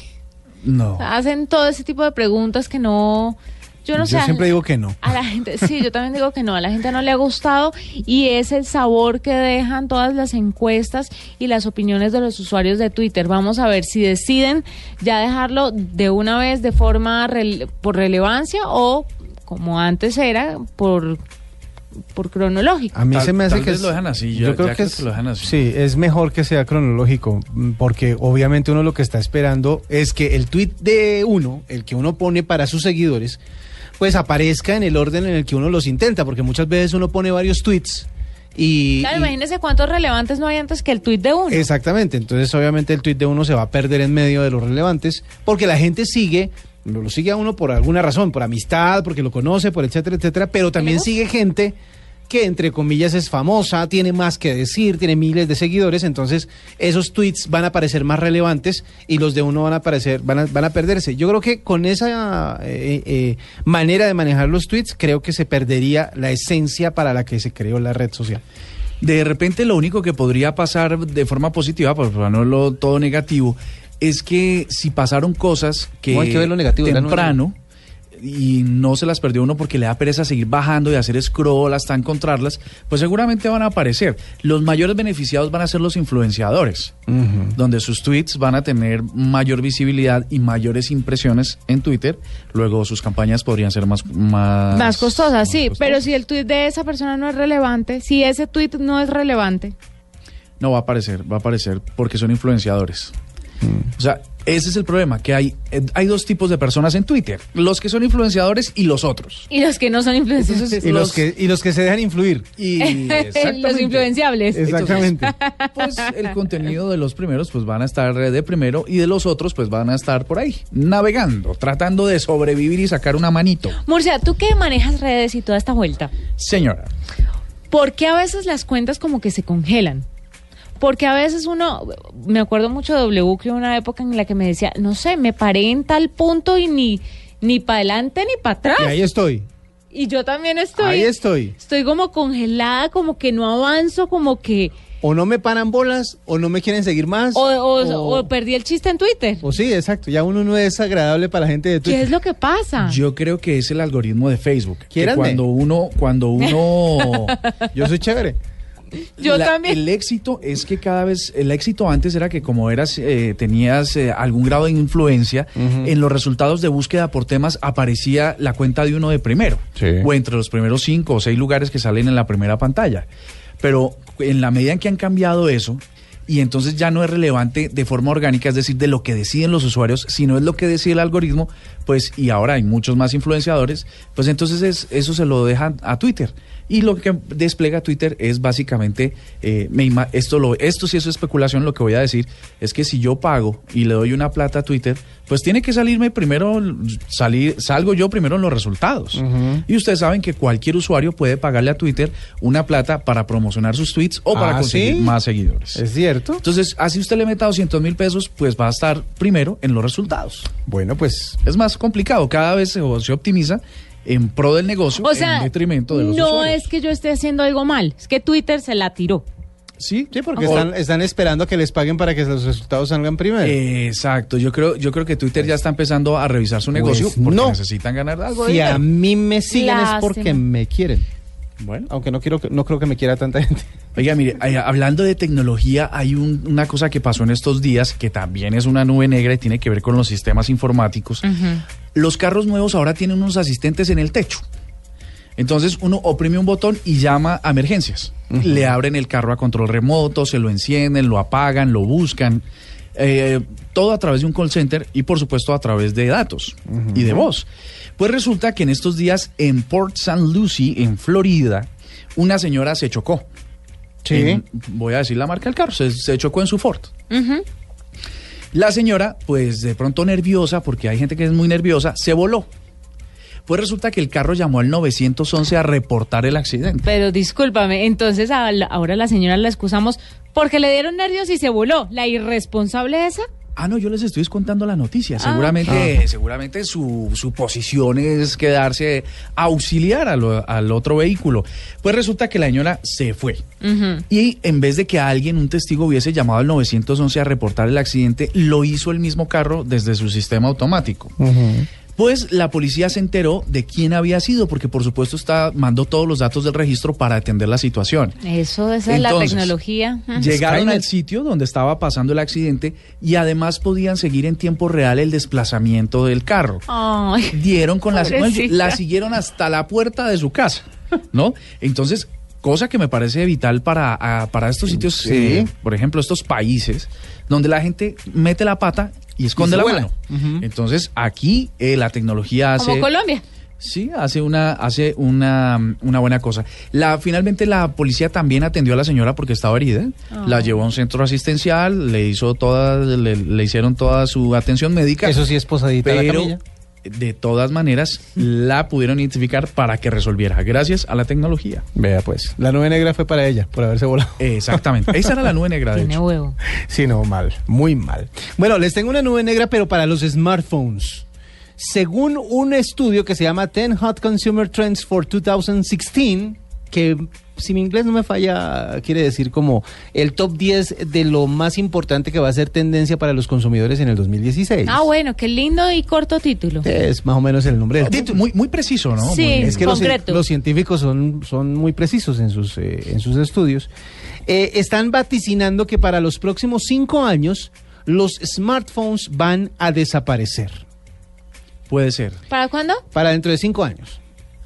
No. hacen todo ese tipo de preguntas que no... Yo no Yo sé. siempre digo que no. A la gente, sí, yo también digo que no, a la gente no le ha gustado y es el sabor que dejan todas las encuestas y las opiniones de los usuarios de Twitter. Vamos a ver si deciden ya dejarlo de una vez de forma rele- por relevancia o como antes era por por cronológico. A mí Tal- se me hace que es- lo dejan así, Yo creo ya que creo es, que lo dejan así. sí, es mejor que sea cronológico, mm, porque obviamente uno lo que está esperando es que el tweet de uno, el que uno pone para sus seguidores, pues aparezca en el orden en el que uno los intenta, porque muchas veces uno pone varios tweets y, Claro, y- imagínese cuántos relevantes no hay antes que el tuit de uno. Exactamente, entonces obviamente el tweet de uno se va a perder en medio de los relevantes, porque la gente sigue, lo sigue a uno por alguna razón, por amistad, porque lo conoce, por etcétera, etcétera, pero también sigue gente que entre comillas es famosa, tiene más que decir, tiene miles de seguidores, entonces esos tweets van a parecer más relevantes y los de uno van a aparecer, van a, van a perderse. Yo creo que con esa eh, eh, manera de manejar los tweets, creo que se perdería la esencia para la que se creó la red social. De repente lo único que podría pasar de forma positiva, por no lo todo negativo, es que si pasaron cosas que, No hay que ver lo negativo, temprano y no se las perdió uno porque le da pereza seguir bajando y hacer scroll hasta encontrarlas, pues seguramente van a aparecer. Los mayores beneficiados van a ser los influenciadores, donde sus tweets van a tener mayor visibilidad y mayores impresiones en Twitter. Luego sus campañas podrían ser más más, Más costosas, sí, costosas. pero si el tuit de esa persona no es relevante, si ese tuit no es relevante, No va a aparecer, va a aparecer porque son influenciadores. O sea, ese es el problema, que hay, eh, hay dos tipos de personas en Twitter, los que son influenciadores y los otros. y los que no son influenciables, Entonces, Y los, que, y los que se dejan influir. Y *laughs* los influenciables. Exactamente. Pues el contenido de los primeros pues van a estar eh, de primero y de los otros pues van a estar por ahí, navegando, tratando de sobrevivir y sacar una manito. Murcia, ¿tú qué manejas redes y toda esta vuelta? Señora, ¿Por qué a veces las cuentas como que se congelan? Porque a veces uno, me acuerdo mucho de W, que una época en la que me decía, no sé, me paré en tal punto y ni, ni para adelante ni para atrás. Y ahí estoy. Y yo también estoy. Ahí estoy. Estoy como congelada, como que no avanzo, como que... O no me paran bolas, o no me quieren seguir más. O, o- o- o perdí el chiste en Twitter. o sí, exacto. Ya uno no es agradable para la gente de ¿Qué Twitter. es lo que pasa? yo creo que es el algoritmo de Facebook. Que cuando uno, cuando uno *laughs* Yo soy chévere. Yo La- también. El éxito es que cada vez, el éxito antes era que como eras, eh, tenías eh, algún grado de influencia, en los resultados de búsqueda por temas aparecía la cuenta de uno de primero. Sí. O entre los primeros cinco o seis lugares que salen en la primera pantalla. Pero en la medida en que han cambiado eso, y entonces ya no es relevante de forma orgánica, es decir, de lo que deciden los usuarios, sino es lo que decide el algoritmo, pues, y ahora hay muchos más influenciadores, pues entonces es- eso se lo dejan a Twitter. Y lo que despliega Twitter es básicamente, eh, me ima- esto, lo, esto sí es especulación, lo que voy a decir es que si yo pago y le doy una plata a Twitter, pues tiene que salirme primero, salir, salgo yo primero en los resultados. Y ustedes saben que cualquier usuario puede pagarle a Twitter una plata para promocionar sus tweets o para Ah, conseguir ¿sí? más seguidores. ¿Es cierto? Entonces, así usted le meta 200 mil pesos, pues va a estar primero en los resultados. Bueno, pues Es más complicado, cada vez se, se optimiza en pro del negocio, O sea, en detrimento de los no usuarios. es que yo esté haciendo algo mal, es que Twitter se la tiró. Sí, sí, porque están, están esperando a que les paguen para que los resultados salgan primero. Exacto, yo creo, yo creo que Twitter ya está empezando a revisar su negocio Pues porque no. necesitan ganar algo si a mí me siguen es porque me quieren. Bueno. Aunque no quiero que- no creo que me quiera tanta gente. Oiga, mire, eh, hablando de tecnología, hay un- una cosa que pasó en estos días que también es una nube negra y tiene que ver con los sistemas informáticos. Los carros nuevos ahora tienen unos asistentes en el techo. Entonces uno oprime un botón y llama a emergencias. Le abren el carro a control remoto, se lo encienden, lo apagan, lo buscan. eh, todo a través de un call center y por supuesto a través de datos y de voz. Pues resulta que en estos días en Port St. Lucie, en Florida, una señora se chocó. Sí. En- voy a decir la marca del carro, se, se chocó en su Ford. La señora, pues de pronto nerviosa, porque hay gente que es muy nerviosa, se voló. Pues resulta que el carro llamó al 911 a reportar el accidente. Pero discúlpame, entonces la- ahora la señora la excusamos porque le dieron nervios y se voló. ¿La irresponsable esa? Ah, no, yo les estoy contando la noticia. Ah. Seguramente, seguramente su, su posición es quedarse a auxiliar a lo- al otro vehículo. Pues resulta que la señora se fue. Y en vez de que alguien, un testigo, hubiese llamado al 911 a reportar el accidente, lo hizo el mismo carro desde su sistema automático. Pues la policía se enteró de quién había sido, porque por supuesto está, mandó todos los datos del registro para atender la situación. Eso, esa es la tecnología. Llegaron al sitio donde estaba pasando el accidente y además podían seguir en tiempo real el desplazamiento del carro. Ay. Dieron con la, la siguieron hasta la puerta de su casa. ¿no? Entonces, cosa que me parece vital para, para estos sitios, Sí. eh, por ejemplo, estos países, donde la gente mete la pata y esconde la mano. Entonces, aquí eh, la tecnología hace... Como Colombia. Sí, hace una, hace una, una buena cosa. La, finalmente la policía también atendió a la señora porque estaba herida. Ah. La llevó a un centro asistencial, le hizo toda, le, le hicieron toda su atención médica. Eso sí es posadita a la pero camilla. De todas maneras la pudieron identificar para que resolviera, gracias a la tecnología. Vea pues, la nube negra fue para ella, por haberse volado. Exactamente. Esa era la nube negra, de Tiene hecho. huevo. Sí, no, mal, muy mal. Bueno, les tengo una nube negra, pero para los smartphones. Según un estudio que se llama 10 Hot Consumer Trends for 2016, que si mi inglés no me falla, quiere decir como el top 10 de lo más importante que va a ser tendencia para los consumidores en el 2016. Ah, bueno, qué lindo y corto título. Es más o menos el nombre del título. Muy, muy preciso, ¿no? Sí. Muy- Es que los científicos son, son muy precisos en sus, eh, en sus estudios. Eh, están vaticinando que para los próximos cinco años los smartphones van a desaparecer. Puede ser. ¿Para cuándo? Para dentro de cinco años.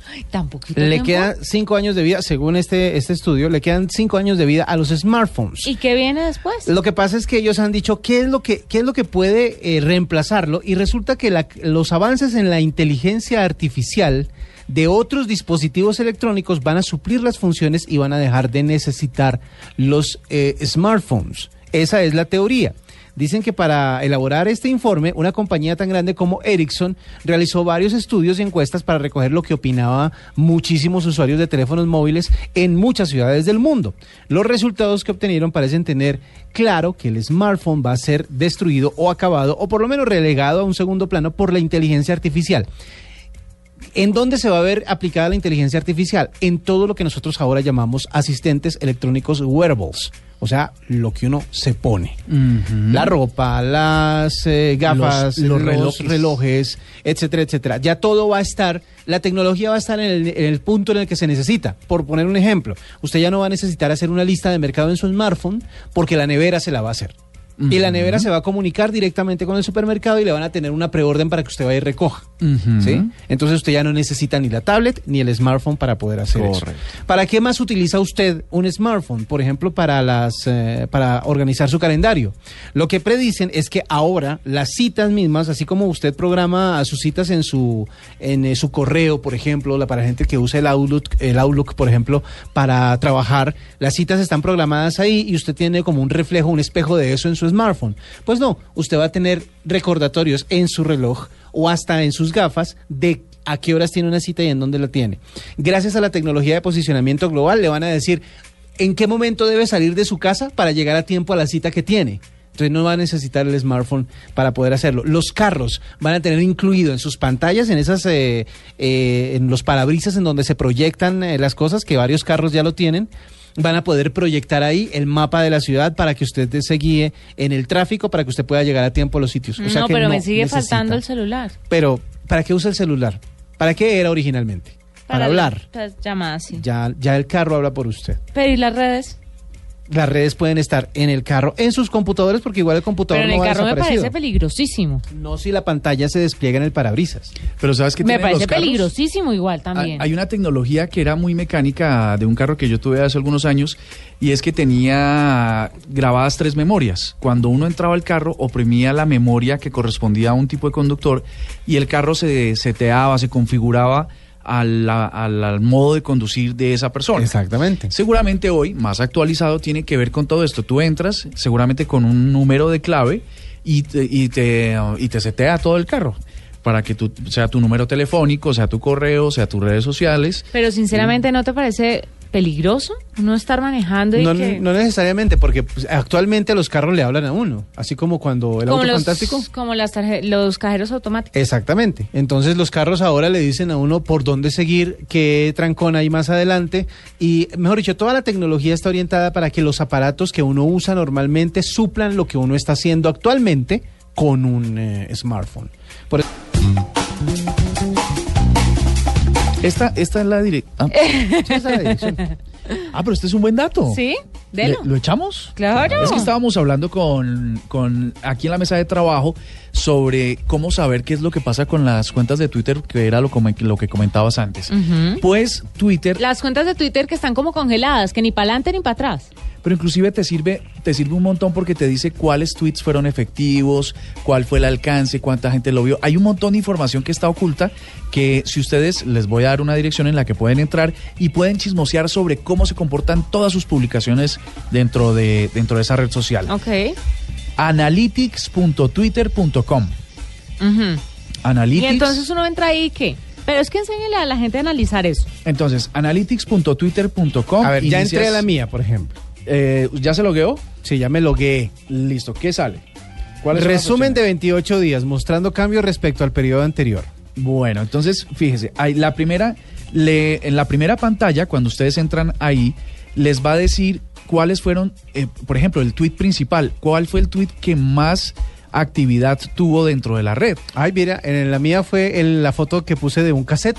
Ay, tan poquito Le tiempo. quedan cinco años de vida, según este, este estudio, le quedan cinco años de vida a los smartphones. ¿Y qué viene después? Lo que pasa es que ellos han dicho qué es lo que, qué es lo que puede eh, reemplazarlo y resulta que la- los avances en la inteligencia artificial de otros dispositivos electrónicos van a suplir las funciones y van a dejar de necesitar los eh, smartphones. Esa es la teoría. Dicen que para elaborar este informe, una compañía tan grande como Ericsson realizó varios estudios y encuestas para recoger lo que opinaba muchísimos usuarios de teléfonos móviles en muchas ciudades del mundo. Los resultados que obtenieron parecen tener claro que el smartphone va a ser destruido o acabado o por lo menos relegado a un segundo plano por la inteligencia artificial. ¿En dónde se va a ver aplicada la inteligencia artificial? En todo lo que nosotros ahora llamamos asistentes electrónicos wearables, o sea, lo que uno se pone. La ropa, las eh, gafas, Los- los, los relojes. relojes. etcétera, etcétera. Ya todo va a estar, la tecnología va a estar en el, en el punto en el que se necesita. Por poner un ejemplo, usted ya no va a necesitar hacer una lista de mercado en su smartphone porque la nevera se la va a hacer. Y la nevera se va a comunicar directamente con el supermercado y le van a tener una preorden para que usted vaya y recoja. ¿sí? Entonces usted ya no necesita ni la tablet ni el smartphone para poder hacer Correcto. eso. ¿Para qué más utiliza usted un smartphone? Por ejemplo, para las eh, para organizar su calendario. Lo que predicen es que ahora las citas mismas, así como usted programa sus citas en su en eh, su correo, por ejemplo, la para gente que usa el Outlook, el Outlook, por ejemplo, para trabajar, las citas están programadas ahí y usted tiene como un reflejo, un espejo de eso en su smartphone. Pues no, usted va a tener recordatorios en su reloj o hasta en sus gafas de a qué horas tiene una cita y en dónde la tiene. Gracias a la tecnología de posicionamiento global le van a decir en qué momento debe salir de su casa para llegar a tiempo a la cita que tiene. Entonces no va a necesitar el smartphone para poder hacerlo. Los carros van a tener incluido en sus pantallas, en esas, eh, eh, en los parabrisas en donde se proyectan eh, las cosas, que varios carros ya lo tienen, van a poder proyectar ahí el mapa de la ciudad para que usted se guíe en el tráfico, para que usted pueda llegar a tiempo a los sitios. O sea no, que pero me sigue necesita. faltando el celular. Pero, ¿para qué usa el celular? ¿Para qué era originalmente? Para, hablar. Las llamadas, sí. Ya, ya el carro habla por usted. Pero ¿y las redes? Las redes pueden estar en el carro, en sus computadores, porque igual el computador Pero en no el va carro me parece peligrosísimo. No si la pantalla se despliega en el parabrisas. Pero ¿sabes qué Me parece los peligrosísimo igual Hay- también. Hay una tecnología que era muy mecánica de un carro que yo tuve hace algunos años y es que tenía grabadas tres memorias. Cuando uno entraba al carro, oprimía la memoria que correspondía a un tipo de conductor y el carro se seteaba, se configuraba al, al- al modo de conducir de esa persona. Exactamente. Seguramente hoy, más actualizado, tiene que ver con todo esto. Tú entras seguramente con un número de clave y te, y te, y te setea todo el carro para que tú, sea tu número telefónico, sea tu correo, sea tus redes sociales. Pero sinceramente, ¿no te parece peligroso no estar manejando y No, que... no necesariamente, porque pues, actualmente los carros le hablan a uno, así como cuando el como auto los, fantástico. como las los cajeros automáticos. Exactamente. Entonces los carros ahora le dicen a uno por dónde seguir, qué trancón hay más adelante. Y mejor dicho, toda la tecnología está orientada para que los aparatos que uno usa normalmente suplan lo que uno está haciendo actualmente con un eh, smartphone. Por eso- Esta, esta es la dirección. *laughs* la dirección. Ah, pero este es un buen dato. ¿Sí? ¿Le- Delo. ¿Lo echamos? Claro. Es que estábamos hablando con, con aquí en la mesa de trabajo sobre cómo saber qué es lo que pasa con las cuentas de Twitter, que era lo, lo que comentabas antes. Pues Twitter, Las cuentas de Twitter que están como congeladas, que ni para adelante ni para atrás. Pero inclusive te sirve, te sirve un montón porque te dice cuáles tweets fueron efectivos, cuál fue el alcance, cuánta gente lo vio. Hay un montón de información que está oculta que si ustedes les voy a dar una dirección en la que pueden entrar y pueden chismosear sobre cómo se comportan todas sus publicaciones dentro de, dentro de esa red social. Ok. analytics.twitter.com. Analytics. Y entonces uno entra ahí y qué. Pero es que enséñale a la gente a analizar eso. Entonces, analytics.twitter.com. A ver, ya Inicias- entré a la mía, por ejemplo. Eh, ¿Ya se logueó? Sí, ya me logué. Listo. ¿Qué sale? ¿Cuáles son las Resumen de opciones? 28 días mostrando cambios respecto al periodo anterior. Bueno, entonces, fíjese, hay la primera, le, en la primera pantalla, cuando ustedes entran ahí, les va a decir cuáles fueron, eh, por ejemplo, el tweet principal. ¿Cuál fue el tweet que más actividad tuvo dentro de la red? Ay, mira, en la mía fue el- la foto que puse de un cassette.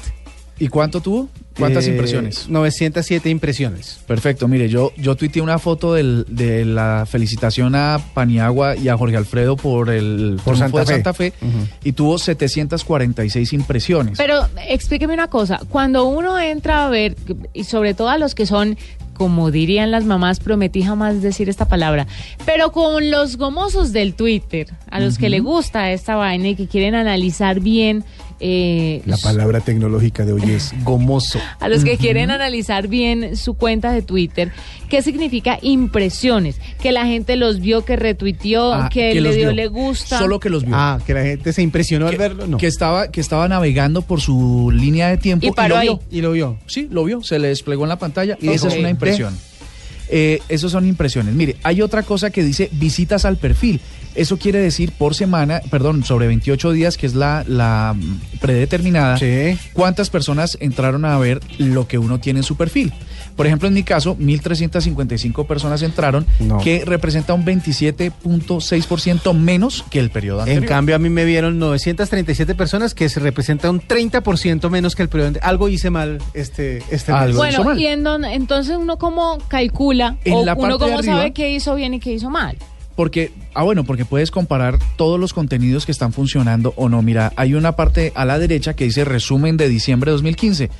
¿Y cuánto tuvo? ¿Cuántas Eh, impresiones? 907 impresiones. Perfecto, mire, yo, yo tuiteé una foto del- de la felicitación a Paniagua y a Jorge Alfredo por el Por Santa de Fe. Santa Fe Ujú. y tuvo 746 impresiones. Pero explíqueme una cosa, cuando uno entra a ver, y sobre todo a los que son, como dirían las mamás, prometí jamás decir esta palabra, pero con los gomosos del Twitter, a los que le gusta esta vaina y que quieren analizar bien, eh, La palabra tecnológica de hoy es *laughs* gomoso. a los que quieren analizar bien su cuenta de Twitter, ¿qué significa impresiones? Que la gente los vio, que retuiteó, Ah, que, le dio vio. le gusta. Solo que los vio. Ah, que la gente se impresionó al verlo. No. que estaba que estaba navegando por su línea de tiempo Y paró lo ahí. vio. Y lo vio. Sí, lo vio, se le desplegó en la pantalla y esa es una impresión. Eh, esos son impresiones. Mire, hay otra cosa que dice visitas al perfil. Eso quiere decir por semana, perdón, sobre 28 días, que es la, la predeterminada, Sí. cuántas personas entraron a ver lo que uno tiene en su perfil. Por ejemplo, en mi caso, 1.355 personas entraron, No. que representa un 27.6% menos que el periodo anterior. En cambio, a mí me vieron 937 personas, que se representa un 30% menos que el periodo. ante- Algo hice mal este, este. Algo. hizo Bueno, mal. y en don- entonces uno cómo calcula En o la uno cómo arriba- sabe qué hizo bien y qué hizo mal. Porque, ah, bueno, porque puedes comparar todos los contenidos que están funcionando o no. Mira, hay una parte a la derecha que dice resumen de diciembre de 2015.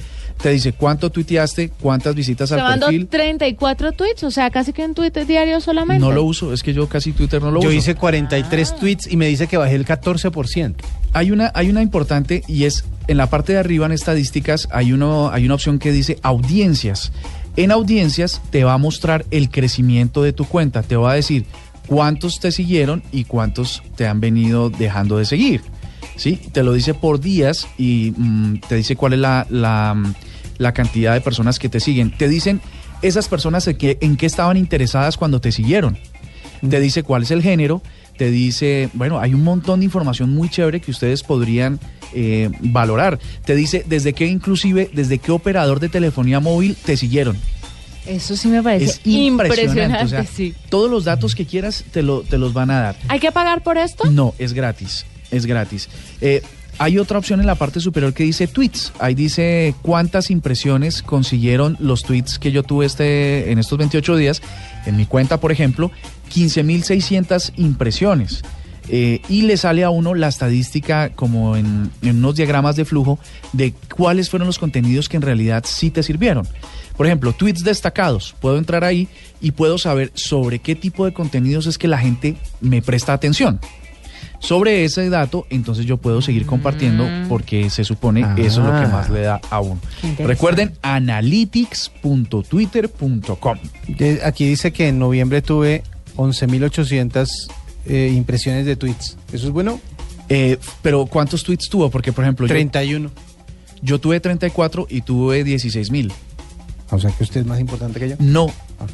Te dice cuánto tuiteaste, cuántas visitas Se al mandó perfil. 34 tweets, o sea, casi que un tweet diario solamente. No lo uso, es que yo casi Twitter no lo Yo uso. hice 43 tweets y me dice que bajé el 14%. Hay una, hay una importante y es en la parte de arriba en estadísticas hay, uno, hay una opción que dice audiencias. En audiencias te va a mostrar el crecimiento de tu cuenta. Te va a decir cuántos te siguieron y cuántos te han venido dejando de seguir. ¿Sí? Te lo dice por días y mm, te dice cuál es la, la, mm, la cantidad de personas que te siguen. Te dicen esas personas en qué, en qué estaban interesadas cuando te siguieron te dice cuál es el género, te dice, bueno, hay un montón de información muy chévere que ustedes podrían eh, valorar. Te dice desde qué inclusive, desde qué operador de telefonía móvil te siguieron. Eso sí me parece Es impresionante. impresionante, o sea, sí. Todos los datos que quieras te, lo, te los van a dar. ¿Hay que pagar por esto? No, es gratis, es gratis. Eh, hay otra opción en la parte superior que dice tweets. Ahí dice cuántas impresiones consiguieron los tweets que yo tuve este, en estos 28 días. En mi cuenta, por ejemplo, 15.600 impresiones. Eh, y le sale a uno la estadística como en, en unos diagramas de flujo de cuáles fueron los contenidos que en realidad sí te sirvieron. Por ejemplo, tweets destacados. Puedo entrar ahí y puedo saber sobre qué tipo de contenidos es que la gente me presta atención. Sobre ese dato, entonces yo puedo seguir compartiendo porque se supone eso es lo que Ah. más le da a uno. Recuerden analytics.twitter.com. Aquí dice que en noviembre tuve 11.800 eh, impresiones de tweets. ¿Eso es bueno? Eh, pero ¿cuántos tweets tuvo? Porque, por ejemplo, yo, 31. yo tuve 34 y tuve 16 mil. O sea que usted es más importante que yo. No,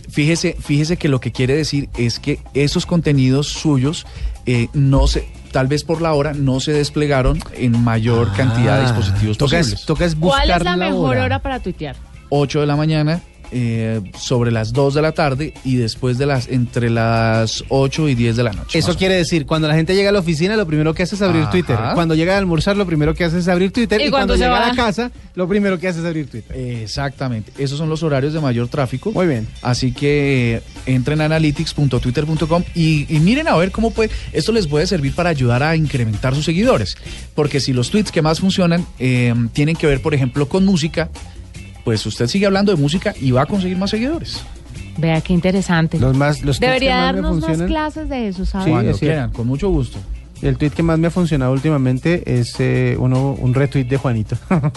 fíjese, fíjese que lo que quiere decir es que esos contenidos suyos eh, no se, tal vez por la hora no se desplegaron en mayor cantidad de dispositivos Ah, toca posibles. es, toca es buscar ¿Cuál es la mejor hora. para tuitear? 8 de la mañana eh, sobre las 2 de la tarde y después de las entre las 8 y 10 de la noche. Eso quiere decir, cuando la gente llega a la oficina, lo primero que hace es abrir Ajá. Twitter. Cuando llega a almorzar, lo primero que hace es abrir Twitter. Y Y, cuando cuando, se llega va. a la casa, lo primero que hace es abrir Twitter. Exactamente. Esos son los horarios de mayor tráfico. Muy bien. Así que eh, entren a analytics.twitter.com y, y miren a ver cómo puede. Esto les puede servir para ayudar a incrementar sus seguidores. Porque si los tweets que más funcionan eh, tienen que ver, por ejemplo, con música, pues usted sigue hablando de música y va a conseguir más seguidores. Vea qué interesante. Los más, los Debería más darnos más funcionan- clases de eso, ¿sabes? Sí, Cuando es quieran, con mucho gusto. El tweet que más me ha funcionado últimamente es eh, uno, un retweet de Juanito. *laughs*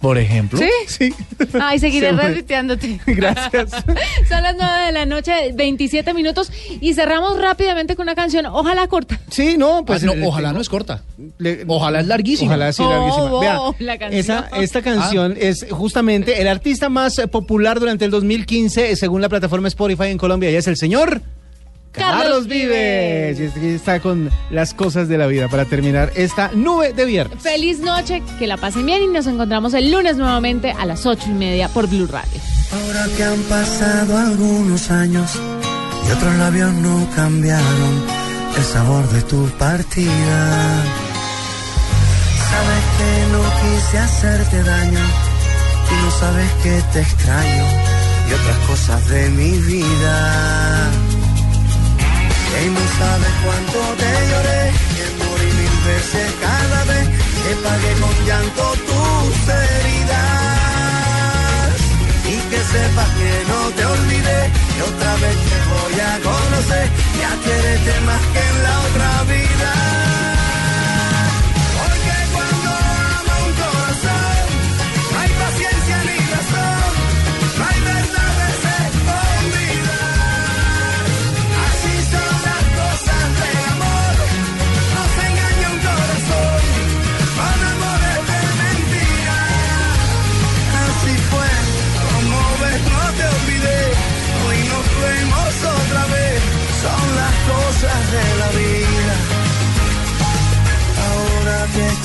Por ejemplo. ¿Sí? sí. Ay, seguiré Siempre. retuiteándote. *laughs* Gracias. *laughs* Son las 9 de la noche, 27 minutos, y cerramos rápidamente con una canción, ojalá corta. Sí, no, pues. Ah, no, le- ojalá no es corta. le- Ojalá es larguísima. Ojalá sí, Oh, larguísima. oh, Vea, la canción. esa, esta canción es justamente el artista más eh, popular durante el 2015, eh, según la plataforma Spotify en Colombia, y es el señor Carlos Carlos Vives. Y está con las cosas de la vida para terminar esta nube de viernes. Feliz noche, que la pasen bien y nos encontramos el lunes nuevamente a las 8 y media por Blue Radio. Ahora que han pasado algunos años y otros labios no cambiaron el sabor de tu partida. Sabes que no quise hacerte daño y no sabes que te extraño y otras cosas de mi vida. Y no sabes cuánto te lloré, que morí mil veces cada vez que pagué con llanto tus heridas. Y que sepas que no te olvidé, que otra vez te voy a conocer, ya quererte más que en la otra vida.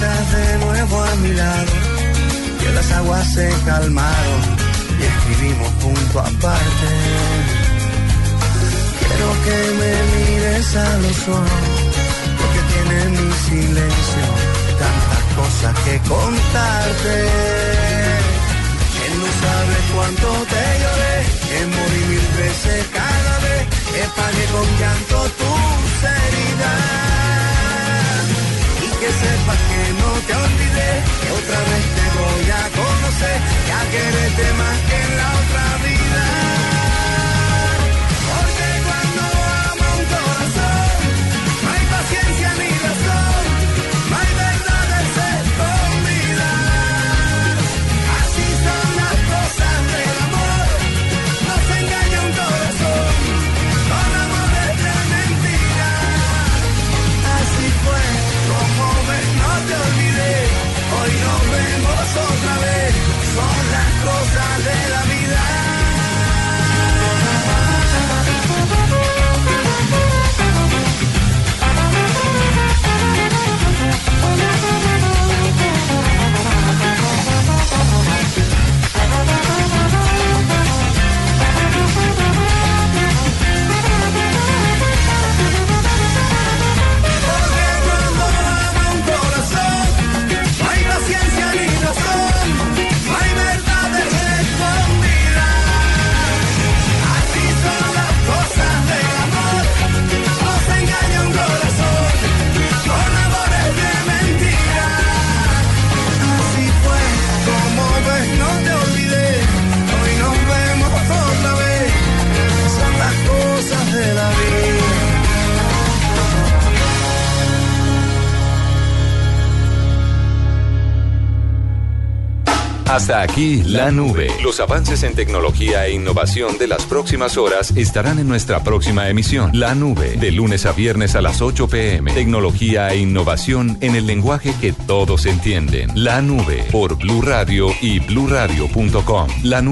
De nuevo a mi lado, que las aguas se calmaron y escribimos punto aparte. Quiero que me mires a los ojos, porque tiene mi silencio tantas cosas que contarte. Que no sabes cuánto te lloré, que morí mil veces cada vez que pagué con llanto tus heridas. Que sepas que no te olvidé, que otra vez te voy a conocer, ya quererte más que la otra Hasta aquí la nube. Los avances en tecnología e innovación de las próximas horas estarán en nuestra próxima emisión. La nube, de lunes a viernes a las 8 pm. Tecnología e innovación en el lenguaje que todos entienden. La nube, por Blue Radio y bluradio.com. La nue-